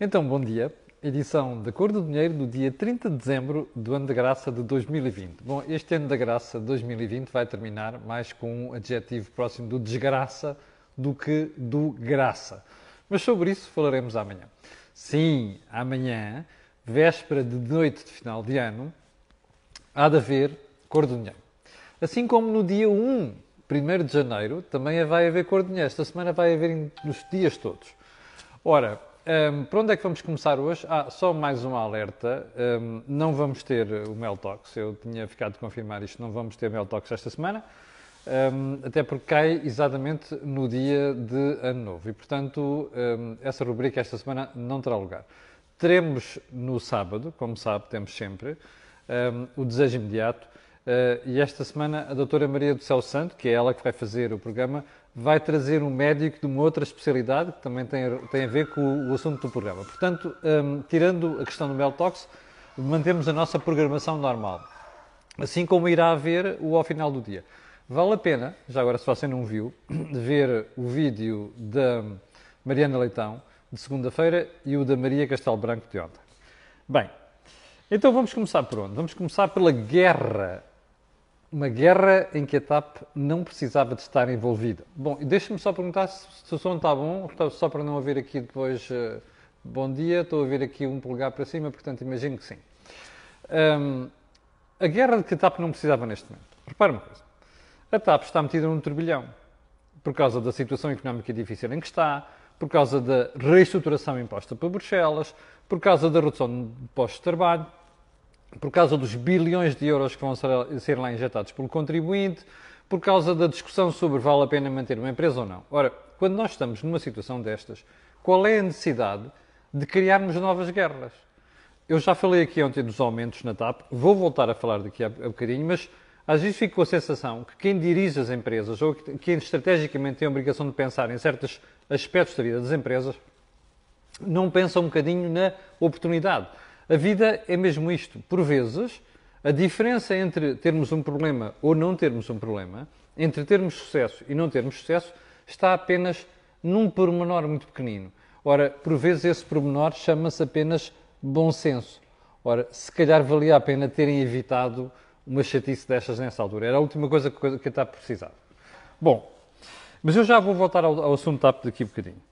Então, bom dia. Edição da Cor do Dinheiro do dia 30 de dezembro do ano da graça de 2020. Bom, este ano da graça de 2020 vai terminar mais com um adjetivo próximo do desgraça do que do graça. Mas sobre isso falaremos amanhã. Sim, amanhã, véspera de noite de final de ano, há de haver Cor do Dinheiro. Assim como no dia 1, 1 de janeiro, também vai haver Cor do Dinheiro. Esta semana vai haver nos dias todos. Ora, um, para onde é que vamos começar hoje? Ah, só mais um alerta. Um, não vamos ter o Mel Talks. Eu tinha ficado de confirmar isto. Não vamos ter Mel Talks esta semana. Um, até porque cai exatamente no dia de Ano Novo. E, portanto, essa rubrica esta semana não terá lugar. Teremos no sábado, como sabe, temos sempre, o Desejo Imediato. Uh, e esta semana a doutora Maria do Céu Santo, que é ela que vai fazer o programa, vai trazer um médico de uma outra especialidade que também tem, tem a ver com o, o assunto do programa. Portanto, um, tirando a questão do Meltox, mantemos a nossa programação normal. Assim como irá haver o ao final do dia. Vale a pena, já agora se você não viu, ver o vídeo da Mariana Leitão de segunda-feira e o da Maria Castelo Branco de ontem. Bem, então vamos começar por onde? Vamos começar pela guerra uma guerra em que a TAP não precisava de estar envolvida. Bom, deixe-me só perguntar se, se, o som está bom, só para não ouvir aqui depois. Uh, bom dia, estou a ouvir aqui um polegar para cima, portanto imagino que sim. Um, a guerra de que a TAP não precisava neste momento. Repare uma coisa. A TAP está metida num turbilhão por causa da situação económica difícil em que está, por causa da reestruturação imposta por Bruxelas, por causa da redução de postos de trabalho, por causa dos bilhões de euros que vão ser lá injetados pelo contribuinte, por causa da discussão sobre vale a pena manter uma empresa ou não. Ora, quando nós estamos numa situação destas, qual é a necessidade de criarmos novas guerras? Eu já falei aqui ontem dos aumentos na TAP, vou voltar a falar daqui a bocadinho, mas às vezes fico com a sensação que quem dirige as empresas ou quem estrategicamente tem a obrigação de pensar em certos aspectos da vida das empresas não pensa um bocadinho na oportunidade. A vida é mesmo isto. Por vezes, a diferença entre termos um problema ou não termos um problema, entre termos sucesso e não termos sucesso, está apenas num pormenor muito pequenino. Ora, por vezes esse pormenor chama-se apenas bom senso. Ora, se calhar valia a pena terem evitado uma chatice destas nessa altura. Era a última coisa que a TAP precisava. Bom, mas eu já vou voltar ao, ao assunto daqui a um bocadinho.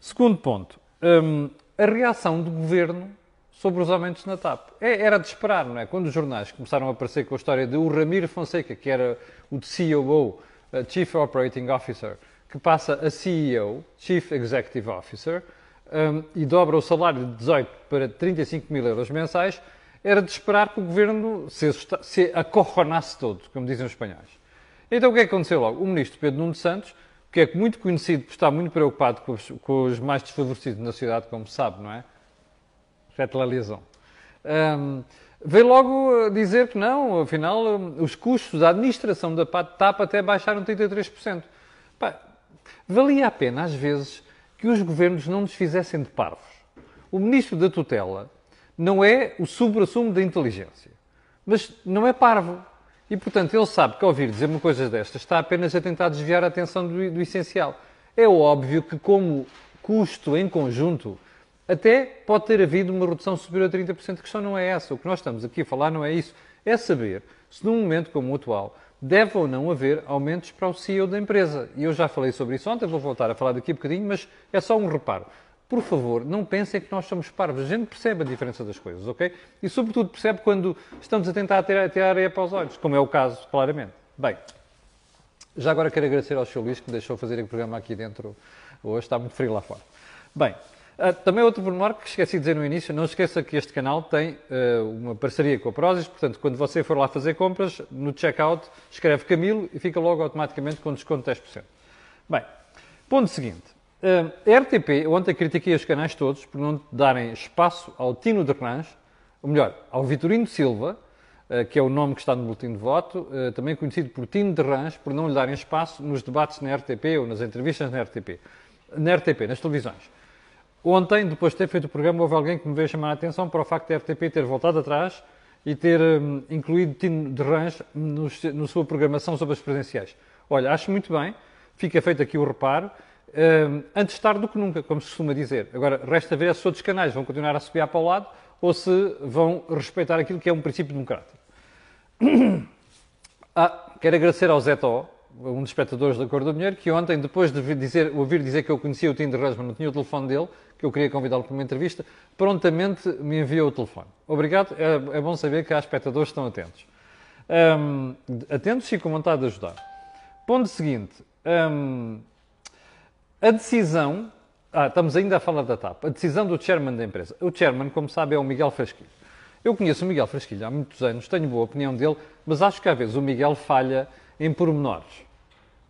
Segundo ponto, hum, a reação do governo sobre os aumentos na TAP. É, era de esperar, não é? Quando os jornais começaram a aparecer com a história de o Ramiro Fonseca, que era o COO, Chief Operating Officer, que passa a CEO, Chief Executive Officer, um, e dobra o salário de 18 para 35 mil euros mensais, era de esperar que o governo se, se acorronasse todo, como dizem os espanhóis. Então o que é que aconteceu logo? O ministro Pedro Nuno Santos, que é muito conhecido por estar muito preocupado com os, com os mais desfavorecidos na sociedade, como sabe, não é? La liaison. Um, veio logo dizer que não, afinal, os custos da administração da TAP até baixaram 33%. Pá, valia a pena, às vezes, que os governos não nos fizessem de parvos. O ministro da tutela não é o supra-sumo da inteligência, mas não é parvo. E, portanto, ele sabe que ao ouvir dizer uma coisa destas está apenas a tentar desviar a atenção do, do essencial. É óbvio que, como custo em conjunto, até pode ter havido uma redução superior a 30%. A questão não é essa. O que nós estamos aqui a falar não é isso. É saber se num momento como o atual deve ou não haver aumentos para o CEO da empresa. E eu já falei sobre isso ontem, vou voltar a falar daqui a bocadinho, mas é só um reparo. Por favor, não pensem que nós somos parvos. A gente percebe a diferença das coisas, ok? E sobretudo percebe quando estamos a tentar ter, ter areia para os olhos, como é o caso, claramente. Bem, já agora quero agradecer ao Sr. Luís que me deixou fazer o programa aqui dentro hoje. Está muito frio lá fora. Bem, Uh, também outro pormenor que esqueci de dizer no início, não esqueça que este canal tem uh, uma parceria com a Prozis, portanto, quando você for lá fazer compras, no checkout, escreve Camilo e fica logo automaticamente com desconto de 10%. Bem, ponto seguinte. Uh, a RTP, ontem critiquei os canais todos por não darem espaço ao Tino de Range, ou melhor, ao Vitorino Silva, que é o nome que está no boletim de voto, também conhecido por Tino de Range, por não lhe darem espaço nos debates na RTP ou nas entrevistas na RTP, na RTP, nas televisões. Ontem, depois de ter feito o programa, houve alguém que me veio chamar a atenção para o facto de a RTP ter voltado atrás e ter um, incluído Tino de Range na sua programação sobre as presidenciais. Olha, acho muito bem, fica feito aqui o reparo, Uh, antes tarde do que nunca, como se costuma dizer. Agora, resta ver se os outros canais vão continuar a subir para o lado ou se vão respeitar aquilo que é um princípio democrático. Ah, quero agradecer ao Zé Tó, um dos espectadores da Cor do Dinheiro, que ontem, depois de dizer, ouvir dizer que eu conhecia o Tinder Rush, mas não tinha o telefone dele, que eu queria convidá-lo para uma entrevista, prontamente me enviou o telefone. Obrigado, é, é bom saber que há espectadores que estão atentos. Um, atentos e com vontade de ajudar. Ponto seguinte. Um, a decisão. Ah, estamos ainda a falar da TAP. A decisão do chairman da empresa. O chairman, como sabe, é o Miguel Frasquilho. Eu conheço o Miguel Frasquilho há muitos anos, tenho boa opinião dele, mas acho que às vezes o Miguel falha em pormenores.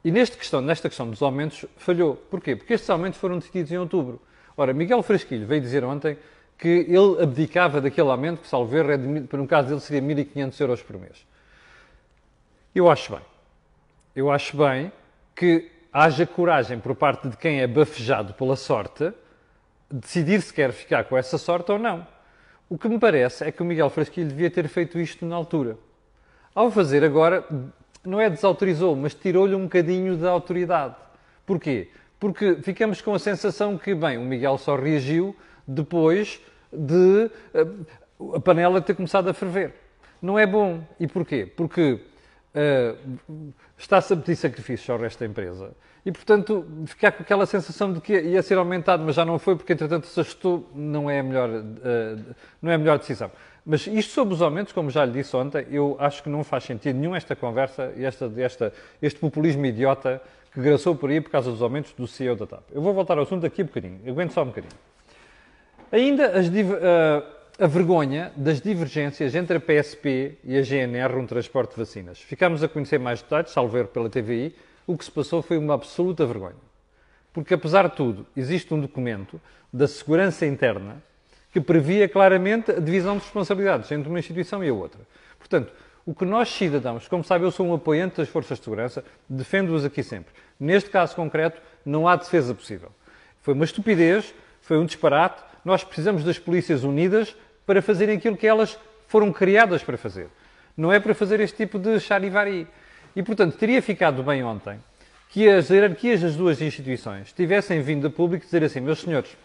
E nesta questão, nesta questão dos aumentos, falhou. Porquê? Porque estes aumentos foram decididos em outubro. Ora, Miguel Frasquilho veio dizer ontem que ele abdicava daquele aumento, que, salvo erro, é no caso dele seria 1.500 euros por mês. Eu acho bem. Eu acho bem que haja coragem por parte de quem é bafejado pela sorte decidir se quer ficar com essa sorte ou não. O que me parece é que o Miguel Frasquilho devia ter feito isto na altura. Ao fazer agora, não é desautorizou, mas tirou-lhe um bocadinho da autoridade. Porquê? Porque ficamos com a sensação que, bem, o Miguel só reagiu depois de eh, a panela ter começado a ferver. Não é bom. E porquê? Porque uh, está-se a pedir sacrifícios ao resto da empresa. E, portanto, ficar com aquela sensação de que ia ser aumentado, mas já não foi, porque, entretanto, se ajustou, não é a melhor, uh, não é a melhor decisão. Mas isto sobre os aumentos, como já lhe disse ontem, eu acho que não faz sentido nenhum esta conversa esta, esta, este populismo idiota que graçou por aí por causa dos aumentos do CEO da TAP. Eu vou voltar ao assunto daqui um bocadinho, aguento só um bocadinho. Ainda as, uh, a vergonha das divergências entre a PSP e a GNR no transporte de vacinas. Ficámos a conhecer mais detalhes, salvo pela TVI, o que se passou foi uma absoluta vergonha. Porque, apesar de tudo, existe um documento da Segurança Interna que previa claramente a divisão de responsabilidades entre uma instituição e a outra. Portanto, o que nós, cidadãos, como sabe, eu sou um apoiante das forças de segurança, defendo-as aqui sempre. Neste caso concreto, não há defesa possível. Foi uma estupidez, foi um disparate. Nós precisamos das polícias unidas para fazerem aquilo que elas foram criadas para fazer. Não é para fazer este tipo de charivari. E, portanto, teria ficado bem ontem que as hierarquias das duas instituições tivessem vindo a público dizer assim, meus senhores,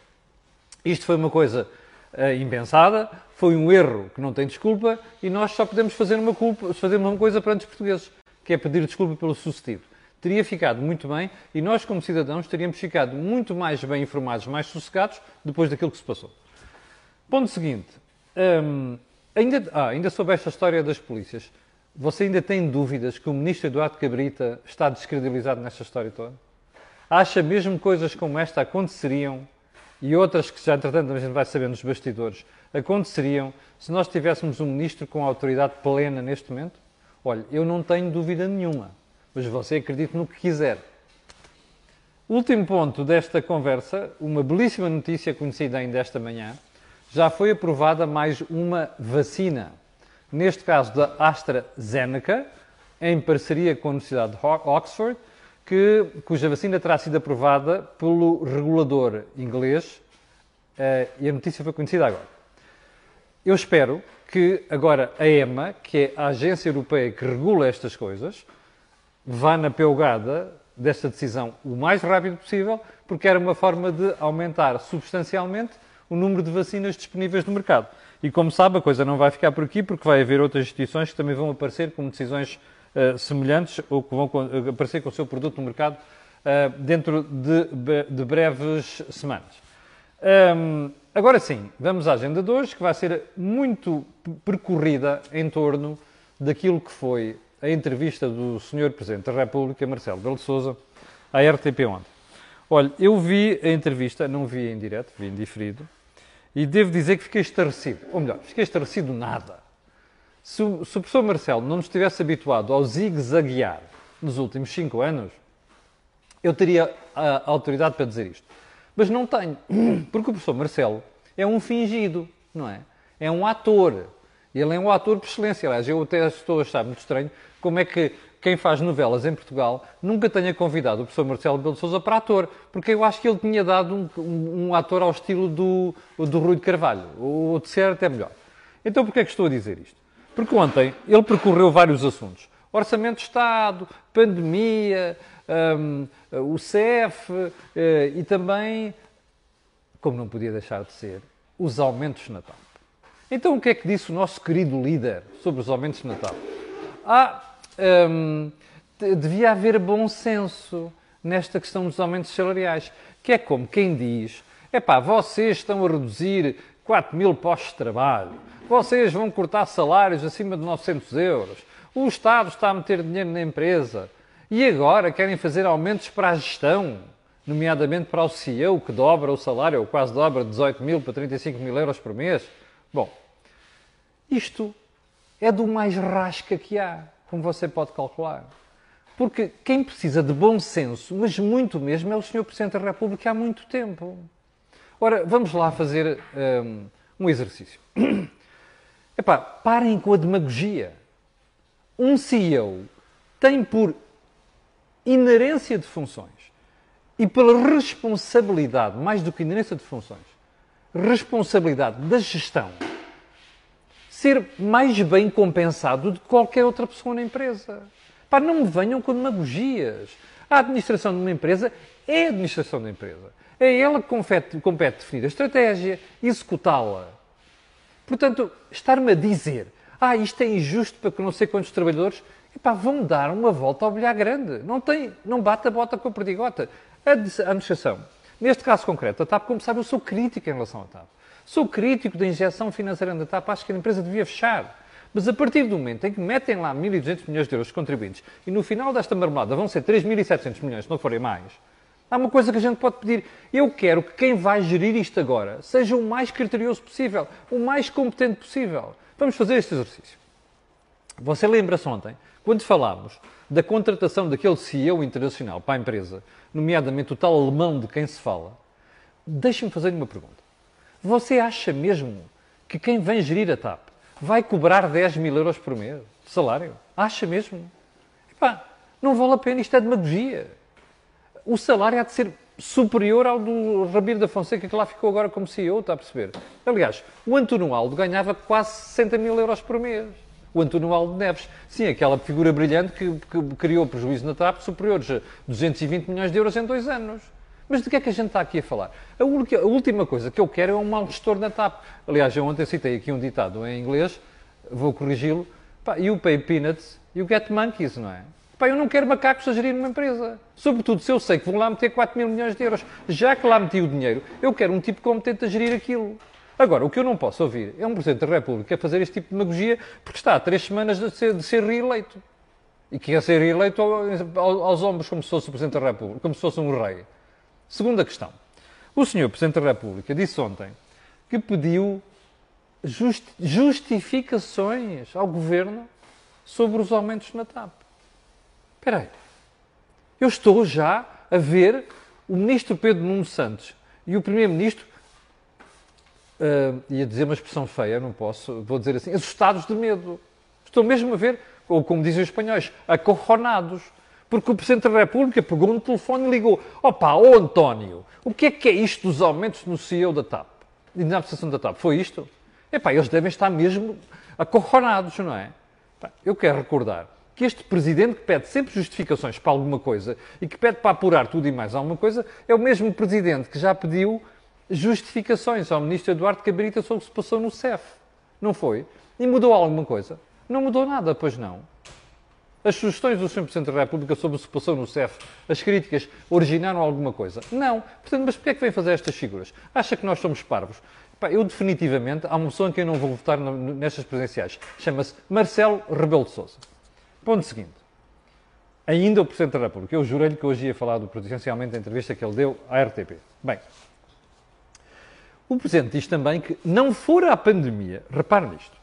isto foi uma coisa uh, impensada, foi um erro que não tem desculpa e nós só podemos fazer uma, culpa, uma coisa perante os portugueses, que é pedir desculpa pelo sucedido. Teria ficado muito bem e nós, como cidadãos, teríamos ficado muito mais bem informados, mais sossegados depois daquilo que se passou. Ponto seguinte. Hum, ainda, ah, ainda sobre esta história das polícias. Você ainda tem dúvidas que o ministro Eduardo Cabrita está descredibilizado nesta história toda? Acha mesmo coisas como esta aconteceriam e outras que já, entretanto, a gente vai saber nos bastidores, aconteceriam se nós tivéssemos um ministro com autoridade plena neste momento? Olha, eu não tenho dúvida nenhuma, mas você acredita no que quiser. Último ponto desta conversa, uma belíssima notícia conhecida ainda esta manhã, já foi aprovada mais uma vacina. Neste caso da AstraZeneca, em parceria com a Universidade de Oxford, que, cuja vacina terá sido aprovada pelo regulador inglês uh, e a notícia foi conhecida agora. Eu espero que agora a EMA, que é a agência europeia que regula estas coisas, vá na peugada desta decisão o mais rápido possível, porque era uma forma de aumentar substancialmente o número de vacinas disponíveis no mercado. E como sabe, a coisa não vai ficar por aqui, porque vai haver outras instituições que também vão aparecer com decisões uh, semelhantes ou que vão eh, aparecer com o seu produto no mercado uh, dentro de, de, breves semanas. Um, agora sim, vamos à agenda de hoje, que vai ser muito percorrida em torno daquilo que foi a entrevista do Sr. Presidente da República, Marcelo Belo Souza, à RTP ontem. Olha, eu vi a entrevista, não vi em direto, vi em diferido, e devo dizer que fiquei estarrecido. Ou melhor, fiquei estarrecido nada. Se o, se o professor Marcelo não nos tivesse habituado ao zigue-zaguear nos últimos cinco anos, eu teria a autoridade para dizer isto. Mas não tenho, porque o professor Marcelo é um fingido, não é? É um ator. Ele é um ator por excelência. Aliás, eu até estou a achar muito estranho como é que quem faz novelas em Portugal nunca tenha convidado o professor Marcelo Belo Souza para ator, porque eu acho que ele tinha dado um, um, um ator ao estilo do, do Rui de Carvalho, ou de ser até melhor. Então, porquê é que estou a dizer isto? Porque ontem ele percorreu vários assuntos. Orçamento de Estado, pandemia, um, o CEF uh, e também, como não podia deixar de ser, os aumentos na TAP. Então, o que é que disse o nosso querido líder sobre os aumentos na TAP? Ah, um, devia haver bom senso nesta questão dos aumentos salariais, que é como quem diz: é pá, vocês estão a reduzir 4 mil postos de trabalho, vocês vão cortar salários acima de 900 euros, o Estado está a meter dinheiro na empresa e agora querem fazer aumentos para a gestão, nomeadamente para o CEO, que dobra o salário, ou quase dobra, de 18 mil para 35 mil euros por mês. Bom, isto é do mais rasca que há, como você pode calcular. Porque quem precisa de bom senso, mas muito mesmo, é o Sr. Presidente da República há muito tempo. Ora, vamos lá fazer um, um exercício. Epá, parem com a demagogia. Um CEO tem por inerência de funções e pela responsabilidade, mais do que inerência de funções, responsabilidade da gestão, ser mais bem compensado do que qualquer outra pessoa na empresa. Pá, não me venham com demagogias. A administração de uma empresa é a administração da empresa. É ela que compete, compete definir a estratégia, executá-la. Portanto, estar-me a dizer, ah, isto é injusto para que não sei quantos trabalhadores, epá, vão dar uma volta ao bilhar grande. Não, tem, não bate a bota com a perdigota. A administração, neste caso concreto, a TAP, como sabe, eu sou crítico em relação à TAP. Sou crítico da injeção financeira da TAP, acho que a empresa devia fechar. Mas a partir do momento em que metem lá 1.200 milhões de euros de contribuintes e no final desta marmelada vão ser 3.700 milhões, se não forem mais, há uma coisa que a gente pode pedir. Eu quero que quem vai gerir isto agora seja o mais criterioso possível, o mais competente possível. Vamos fazer este exercício. Você lembra-se ontem, quando falámos da contratação daquele CEO internacional para a empresa, nomeadamente o tal alemão de quem se fala, deixe-me fazer-lhe uma pergunta. Você acha mesmo que quem vem gerir a TAP vai cobrar 10 mil euros por mês de salário? Acha mesmo? Epá, não vale a pena, isto é demagogia. O salário há de ser superior ao do Rabir da Fonseca, que lá ficou agora como CEO, está a perceber? Aliás, o António Aldo ganhava quase 60 mil euros por mês. O António Aldo Neves. Sim, aquela figura brilhante que, que criou prejuízo na TAP superiores a 220 milhões de euros em dois anos. Mas de que é que a gente está aqui a falar? A, a última coisa que eu quero é um mau gestor na TAP. Aliás, eu ontem citei aqui um ditado em inglês, vou corrigi-lo. You pay peanuts, you get monkeys, não é? Pá, eu não quero macacos a gerir uma empresa. Sobretudo se eu sei que vou lá meter 4 mil milhões de euros. Já que lá meti o dinheiro, eu quero um tipo competente a gerir aquilo. Agora, o que eu não posso ouvir é um Presidente da República fazer este tipo de demagogia porque está há três semanas de ser, de ser reeleito. E que ia ser reeleito aos ombros como se fosse o Presidente da República, como se fosse um rei. Segunda questão. O Sr. Presidente da República disse ontem que pediu justi justificações ao Governo sobre os aumentos na TAP. Espera aí. Eu estou já a ver o Ministro Pedro Nuno Santos e o Primeiro-Ministro, uh, ia dizer uma expressão feia, não posso, vou dizer assim, assustados de medo. Estou mesmo a ver, ou como dizem os espanhóis, acorronados. Porque o Presidente da República pegou no telefone e ligou: Opa, ô António, o que é que é isto dos aumentos no CEO da TAP? E na administração da TAP? Foi isto? Epá, eles devem estar mesmo acorronados, não é? Eu quero recordar que este Presidente que pede sempre justificações para alguma coisa e que pede para apurar tudo e mais alguma coisa é o mesmo Presidente que já pediu justificações ao Ministro Eduardo Cabrita sobre o que se passou no CEF. Não foi? E mudou alguma coisa? Não mudou nada, pois não. As sugestões do Sr. Presidente da República sobre o que se passou no CEF, as críticas, originaram alguma coisa? Não. Portanto, mas porquê é que vem fazer estas figuras? Acha que nós somos parvos? eu definitivamente, há uma pessoa em quem eu não vou votar nestas presidenciais. Chama-se Marcelo Rebelo de Sousa. Ponto seguinte. Ainda o Presidente da República. Eu jurei-lhe que hoje ia falar do presidencialmente da entrevista que ele deu à RTP. Bem, o Presidente diz também que não fora a pandemia, repare nisto,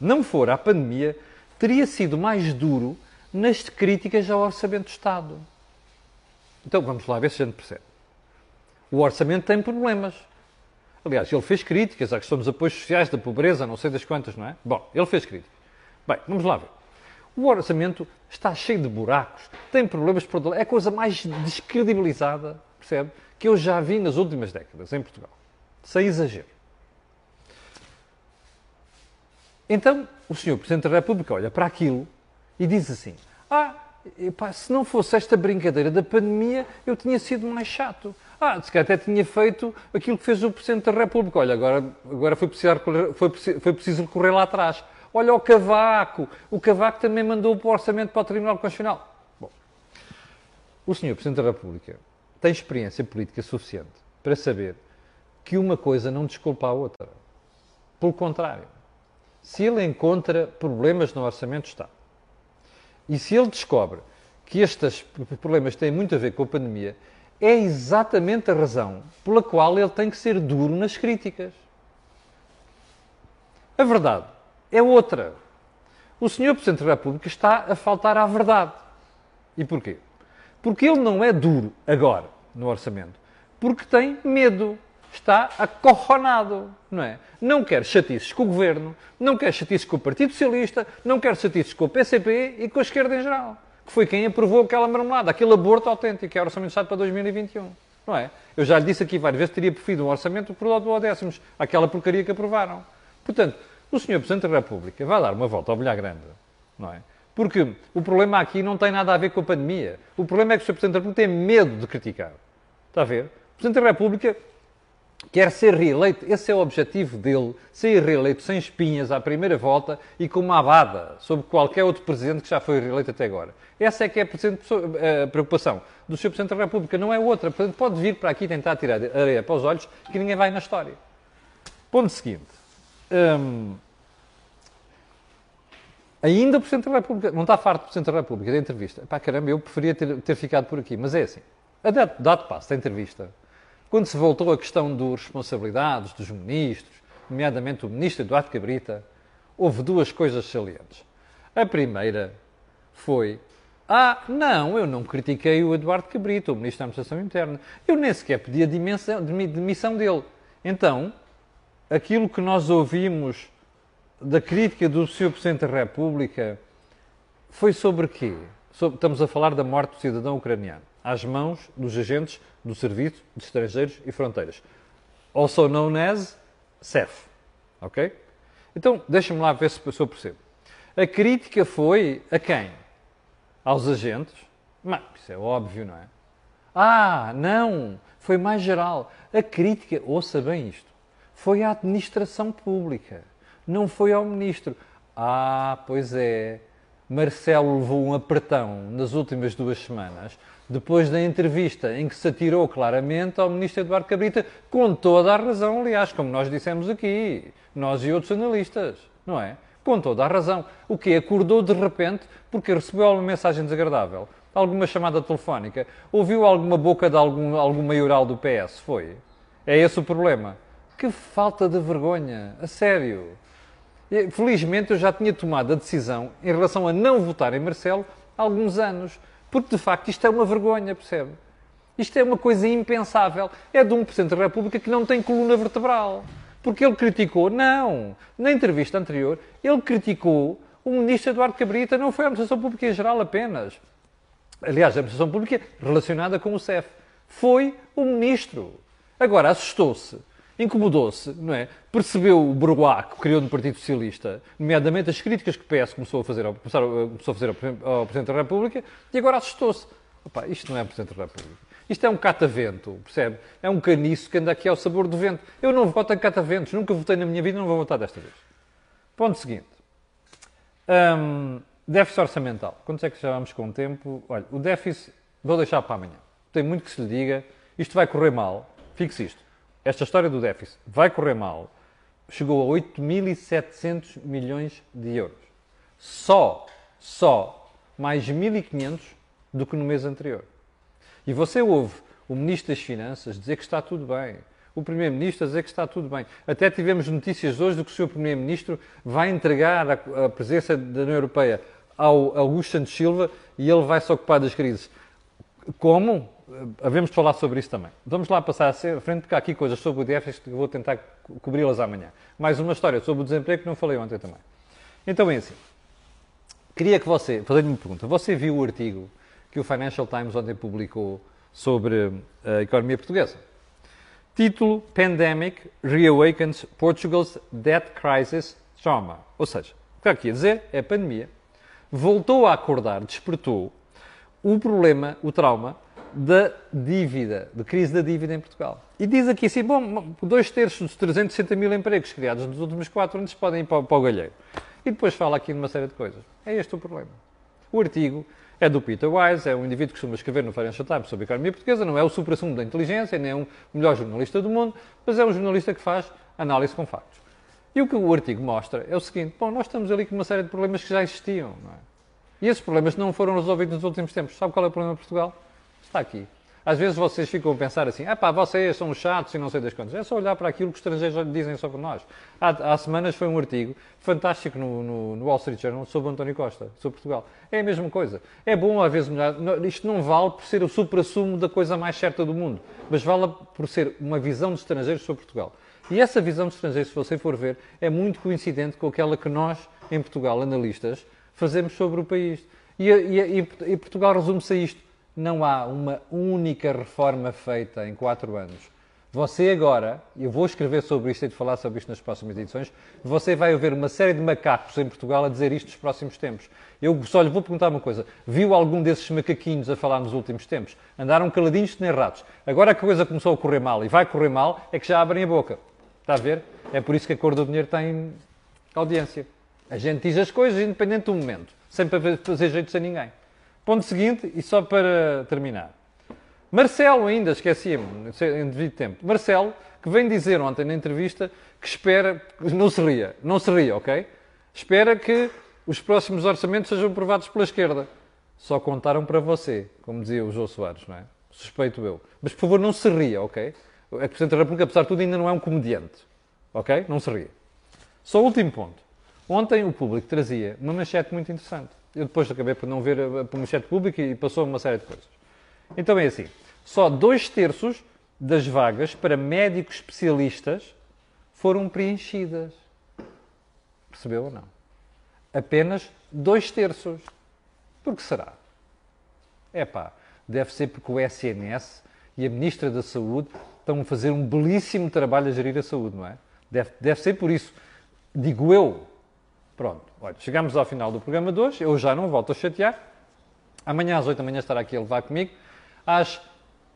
não fora a pandemia, teria sido mais duro nas críticas ao Orçamento do Estado. Então vamos lá ver se a gente percebe. O orçamento tem problemas. Aliás, ele fez críticas à questão dos apoios sociais, da pobreza, não sei das quantas, não é? Bom, ele fez críticas. Bem, vamos lá ver. O orçamento está cheio de buracos, tem problemas por É a coisa mais descredibilizada, percebe? Que eu já vi nas últimas décadas em Portugal. Sem exagero. Então, o Sr. Presidente da República olha para aquilo e diz assim: Ah, e, pá, se não fosse esta brincadeira da pandemia, eu tinha sido mais chato. Ah, se calhar até tinha feito aquilo que fez o Presidente da República. Olha, agora, agora foi, preciso foi, foi preciso recorrer lá atrás. Olha o Cavaco. O Cavaco também mandou o orçamento para o Tribunal Constitucional. Bom, o Sr. Presidente da República tem experiência política suficiente para saber que uma coisa não desculpa a outra. Pelo contrário, se ele encontra problemas no Orçamento de Estado e se ele descobre que estes problemas têm muito a ver com a pandemia, é exatamente a razão pela qual ele tem que ser duro nas críticas. A verdade é outra. O Sr. Presidente da República está a faltar à verdade. E porquê? Porque ele não é duro agora no orçamento, porque tem medo está acorronado, não é? Não quer chatices com o Governo, não quer chatices com o Partido Socialista, não quer chatices com o PCP e com a esquerda em geral, que foi quem aprovou aquela marmelada, aquele aborto autêntico, que é o Orçamento de Estado para 2021, não é? Eu já lhe disse aqui várias vezes que teria preferido um orçamento por do décimos, aquela porcaria que aprovaram. Portanto, o Sr. Presidente da República vai dar uma volta ao bilhar grande, não é? Porque o problema aqui não tem nada a ver com a pandemia. O problema é que o Sr. Presidente da República tem medo de criticar. Está a ver? O Presidente da República quer ser reeleito, esse é o objetivo dele, ser reeleito sem espinhas à primeira volta e com uma abada sobre qualquer outro presidente que já foi reeleito até agora. Essa é que é a preocupação do Sr. Presidente da República, não é outra. Portanto, pode vir para aqui tentar tirar areia para os olhos que ninguém vai na história. Ponto seguinte. Hum, ainda o Presidente da República, não está farto do Presidente da República da entrevista. Pá, caramba, eu preferia ter, ter ficado por aqui, mas é assim. A dado, dado passo da entrevista, quando se voltou à questão das responsabilidades dos ministros, nomeadamente o ministro Eduardo Cabrita, houve duas coisas salientes. A primeira foi: Ah, não, eu não critiquei o Eduardo Cabrita, o ministro da Administração Interna. Eu nem sequer pedi a demissão dele. Então, aquilo que nós ouvimos da crítica do Sr. Presidente da República foi sobre quê? Estamos a falar da morte do cidadão ucraniano às mãos dos agentes do Serviço de Estrangeiros e Fronteiras, also known as CEF. Ok? Então, deixa-me lá ver se eu percebo. A crítica foi a quem? Aos agentes? Mas isso é óbvio, não é? Ah, não! Foi mais geral. A crítica, ouça bem isto, foi à administração pública, não foi ao ministro. Ah, pois é. Marcelo levou um apertão nas últimas duas semanas depois da entrevista em que se atirou claramente ao ministro Eduardo Cabrita, com toda a razão, aliás, como nós dissemos aqui, nós e outros analistas, não é? Com toda a razão. O que acordou de repente porque recebeu alguma mensagem desagradável, alguma chamada telefónica, ouviu alguma boca de algum, algum maioral do PS, foi? É esse o problema. Que falta de vergonha, a sério. Felizmente eu já tinha tomado a decisão em relação a não votar em Marcelo há alguns anos. Porque, de facto, isto é uma vergonha, percebe? Isto é uma coisa impensável. É de um Presidente da República que não tem coluna vertebral. Porque ele criticou, não, na entrevista anterior, ele criticou o Ministro Eduardo Cabrita, não foi a Administração Pública em geral apenas. Aliás, a Administração Pública relacionada com o CEF. Foi o Ministro. Agora, assustou-se incomodou-se, não é? Percebeu o burguá que criou no Partido Socialista, nomeadamente as críticas que o PS começou a fazer ao, começou a fazer ao, ao Presidente da República, e agora assustou-se. isto não é o Presidente da República. Isto é um catavento, percebe? É um caniço que anda aqui ao sabor do vento. Eu não voto em cataventos, nunca votei na minha vida e não vou votar desta vez. Ponto seguinte. Um, déficit orçamental. Quanto é que já vamos com o tempo? Olha, o déficit vou deixar para amanhã. Tem muito que se lhe diga. Isto vai correr mal. Fixe isto esta história do déficit vai correr mal, chegou a 8.700 milhões de euros. Só, só, mais 1.500 do que no mês anterior. E você ouve o Ministro das Finanças dizer que está tudo bem, o Primeiro-Ministro a dizer que está tudo bem. Até tivemos notícias hoje de que o Sr. Primeiro-Ministro vai entregar a, a presença da União Europeia ao Augusto Santos Silva e ele vai se ocupar das crises. Como? Havemos de falar sobre isso também. Vamos lá passar ser frente, porque há aqui coisas sobre o déficit que vou tentar cobri-las amanhã. Mais uma história sobre o desemprego que não falei ontem também. Então é assim. Queria que você, fazer-lhe uma pergunta. Você viu o artigo que o Financial Times ontem publicou sobre a economia portuguesa? Título: Pandemic Reawakens Portugal's Debt Crisis Trauma. Ou seja, o que está aqui a dizer é a pandemia voltou a acordar, despertou o problema, o trauma da dívida, de crise da dívida em Portugal. E diz aqui assim, bom, dois terços dos 360 mil empregos criados nos últimos quatro anos podem ir para, para o galheiro. E depois fala aqui de uma série de coisas. É este o problema. O artigo é do Peter Wise, é um indivíduo que costuma escrever no Financial Times sobre a economia portuguesa, não é o supra-sumo da inteligência, nem é o melhor jornalista do mundo, mas é um jornalista que faz análise com factos. E o que o artigo mostra é o seguinte, bom, nós estamos ali com uma série de problemas que já existiam, não é? E esses problemas não foram resolvidos nos últimos tempos. Sabe qual é o problema de Portugal? Está aqui. Às vezes vocês ficam a pensar assim, ah pá, vocês são chatos e não sei das contas. É só olhar para aquilo que os estrangeiros dizem sobre nós. Há, há semanas foi um artigo fantástico no, no, no, Wall Street Journal sobre António Costa, sobre Portugal. É a mesma coisa. É bom às vezes melhor. Isto não vale por ser o supra-sumo da coisa mais certa do mundo, mas vale por ser uma visão de estrangeiros sobre Portugal. E essa visão de estrangeiros, se você for ver, é muito coincidente com aquela que nós, em Portugal, analistas, fazemos sobre o país. E, e, e Portugal resume-se a isto. Não há uma única reforma feita em quatro anos. Você agora, eu vou escrever sobre isto e de falar sobre isto nas próximas edições, você vai ver uma série de macacos em Portugal a dizer isto nos próximos tempos. Eu só lhe vou perguntar uma coisa. Viu algum desses macaquinhos a falar nos últimos tempos? Andaram caladinhos nem ratos. Agora que a coisa começou a correr mal e vai correr mal, é que já abrem a boca. Está a ver? É por isso que a cor do dinheiro tem audiência. A gente diz as coisas independente do momento, sem fazer jeito a ninguém. Ponto seguinte, e só para terminar. Marcelo, ainda, esqueci-me, em devido tempo. Marcelo, que vem dizer ontem na entrevista que espera, não se ria, não se ria, ok? Espera que os próximos orçamentos sejam aprovados pela esquerda. Só contaram para você, como dizia o João Soares, não é? Suspeito eu. Mas, por favor, não se ria, ok? É que o Presidente da República, apesar de tudo, ainda não é um comediante. Ok? Não se ria. Só o último ponto. Ontem o público trazia uma manchete muito interessante. Eu depois acabei por não ver a manchete pública e passou uma série de coisas. Então é assim: só dois terços das vagas para médicos especialistas foram preenchidas. Percebeu ou não? Apenas dois terços. Por que será? É pá, deve ser porque o SNS e a Ministra da Saúde estão a fazer um belíssimo trabalho a gerir a saúde, não é? Deve, deve ser por isso. Digo eu, Pronto, olha, chegamos ao final do programa de hoje. Eu já não volto a chatear. Amanhã às 8 da manhã estará aqui a levar comigo. Às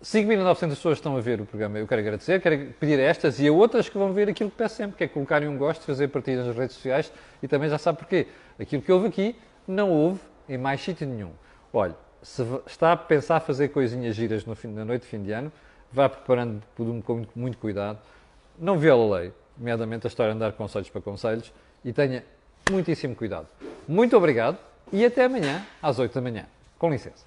5.900 pessoas estão a ver o programa. Eu quero agradecer, quero pedir a estas e a outras que vão ver aquilo que peço sempre, que é colocarem um gosto, fazer partidas nas redes sociais e também já sabe porquê. Aquilo que houve aqui não houve em mais sítio nenhum. Olha, se está a pensar fazer coisinhas giras no fim, na noite de fim de ano, vá preparando com muito cuidado. Não viola a lei, nomeadamente a história de andar conselhos para conselhos, e tenha muitíssimo cuidado. Muito obrigado e até amanhã às 8 da manhã. Com licença.